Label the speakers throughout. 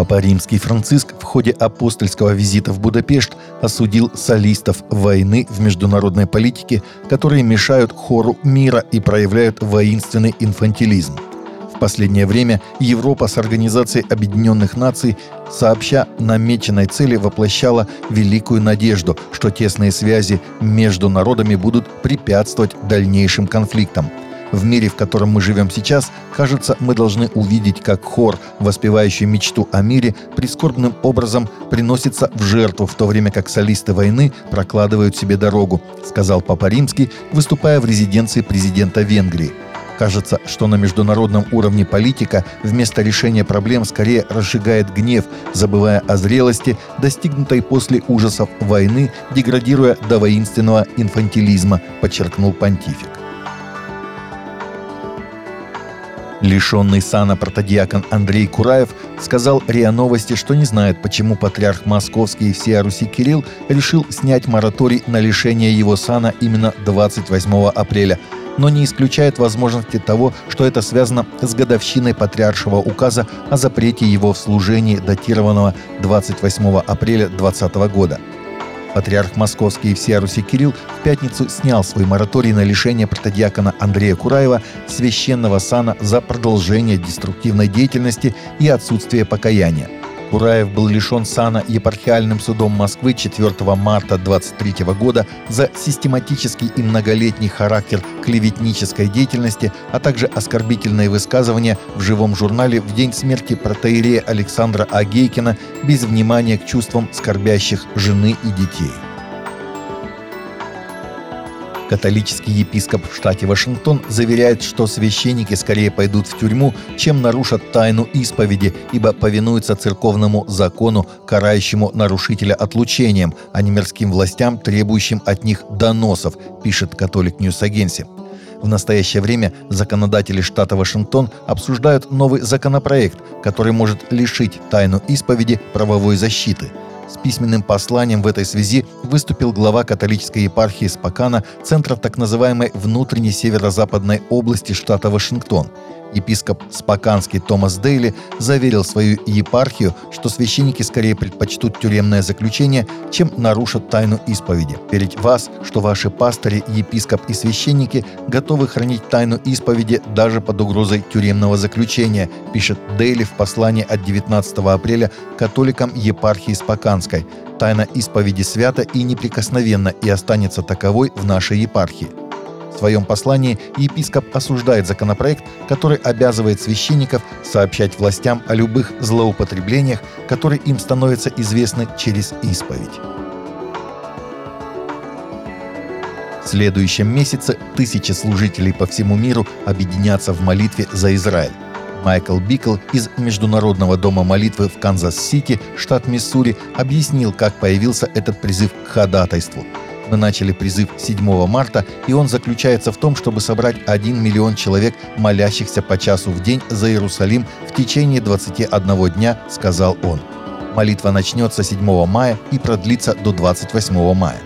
Speaker 1: Папа Римский Франциск в ходе апостольского визита в Будапешт осудил солистов войны в международной политике, которые мешают хору мира и проявляют воинственный инфантилизм. В последнее время Европа с Организацией Объединенных Наций сообща намеченной цели воплощала великую надежду, что тесные связи между народами будут препятствовать дальнейшим конфликтам – в мире, в котором мы живем сейчас, кажется, мы должны увидеть, как хор, воспевающий мечту о мире, прискорбным образом приносится в жертву, в то время как солисты войны прокладывают себе дорогу, сказал Папа Римский, выступая в резиденции президента Венгрии. Кажется, что на международном уровне политика вместо решения проблем скорее разжигает гнев, забывая о зрелости, достигнутой после ужасов войны, деградируя до воинственного инфантилизма, подчеркнул понтифик. Лишенный сана протодиакон Андрей Кураев сказал РИА Новости, что не знает, почему патриарх Московский и всея Руси Кирилл решил снять мораторий на лишение его сана именно 28 апреля, но не исключает возможности того, что это связано с годовщиной патриаршего указа о запрете его в служении, датированного 28 апреля 2020 года – Патриарх Московский и всея Руси Кирилл в пятницу снял свой мораторий на лишение протодиакона Андрея Кураева священного сана за продолжение деструктивной деятельности и отсутствие покаяния – Кураев был лишен сана епархиальным судом Москвы 4 марта 23 года за систематический и многолетний характер клеветнической деятельности, а также оскорбительные высказывания в живом журнале в день смерти протеерея Александра Агейкина без внимания к чувствам скорбящих жены и детей. Католический епископ в штате Вашингтон заверяет, что священники скорее пойдут в тюрьму, чем нарушат тайну исповеди, ибо повинуются церковному закону, карающему нарушителя отлучением, а не мирским властям, требующим от них доносов, пишет Catholic News Agency. В настоящее время законодатели штата Вашингтон обсуждают новый законопроект, который может лишить тайну исповеди правовой защиты – с письменным посланием в этой связи выступил глава католической епархии Спокана, центра так называемой внутренней северо-западной области штата Вашингтон – Епископ Споканский Томас Дейли заверил свою епархию, что священники скорее предпочтут тюремное заключение, чем нарушат тайну исповеди. Уверить вас, что ваши пастыри, епископ и священники готовы хранить тайну исповеди даже под угрозой тюремного заключения, пишет Дейли в послании от 19 апреля католикам епархии Споканской. Тайна исповеди свята и неприкосновенна и останется таковой в нашей епархии. Своем послании епископ осуждает законопроект, который обязывает священников сообщать властям о любых злоупотреблениях, которые им становятся известны через исповедь. В следующем месяце тысячи служителей по всему миру объединятся в молитве за Израиль. Майкл Бикл из Международного дома молитвы в Канзас-Сити, штат Миссури, объяснил, как появился этот призыв к ходатайству – мы начали призыв 7 марта, и он заключается в том, чтобы собрать 1 миллион человек, молящихся по часу в день за Иерусалим в течение 21 дня, сказал он. Молитва начнется 7 мая и продлится до 28 мая.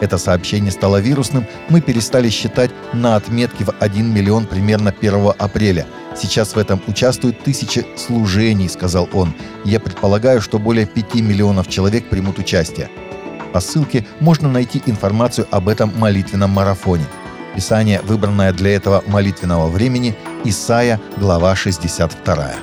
Speaker 1: Это сообщение стало вирусным, мы перестали считать на отметке в 1 миллион примерно 1 апреля. Сейчас в этом участвуют тысячи служений, сказал он. Я предполагаю, что более 5 миллионов человек примут участие. По ссылке можно найти информацию об этом молитвенном марафоне. Писание, выбранное для этого молитвенного времени, Исаия, глава 62.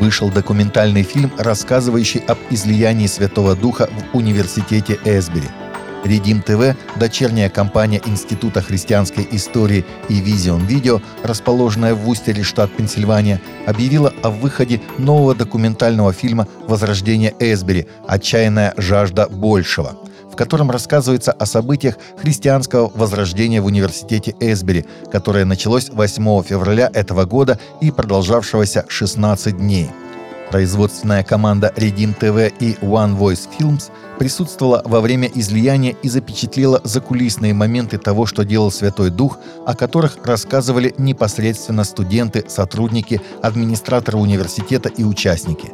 Speaker 1: Вышел документальный фильм, рассказывающий об излиянии Святого Духа в университете Эсбери – Редим ТВ, дочерняя компания Института христианской истории и Vision Video, расположенная в Вустере, штат Пенсильвания, объявила о выходе нового документального фильма «Возрождение Эсбери. Отчаянная жажда большего», в котором рассказывается о событиях христианского возрождения в университете Эсбери, которое началось 8 февраля этого года и продолжавшегося 16 дней – Производственная команда Redeem TV и One Voice Films присутствовала во время излияния и запечатлела закулисные моменты того, что делал Святой Дух, о которых рассказывали непосредственно студенты, сотрудники, администраторы университета и участники.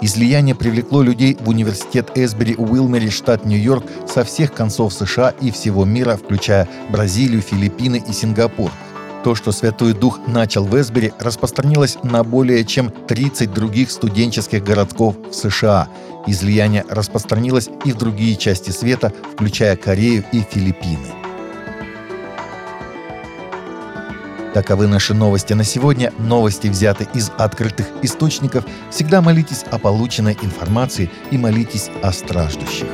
Speaker 1: Излияние привлекло людей в университет Эсбери Уилмери, штат Нью-Йорк, со всех концов США и всего мира, включая Бразилию, Филиппины и Сингапур – То, что Святой Дух начал в Эсбери, распространилось на более чем 30 других студенческих городков в США. Излияние распространилось и в другие части света, включая Корею и Филиппины. Таковы наши новости на сегодня. Новости взяты из открытых источников. Всегда молитесь о полученной информации и молитесь о страждущих.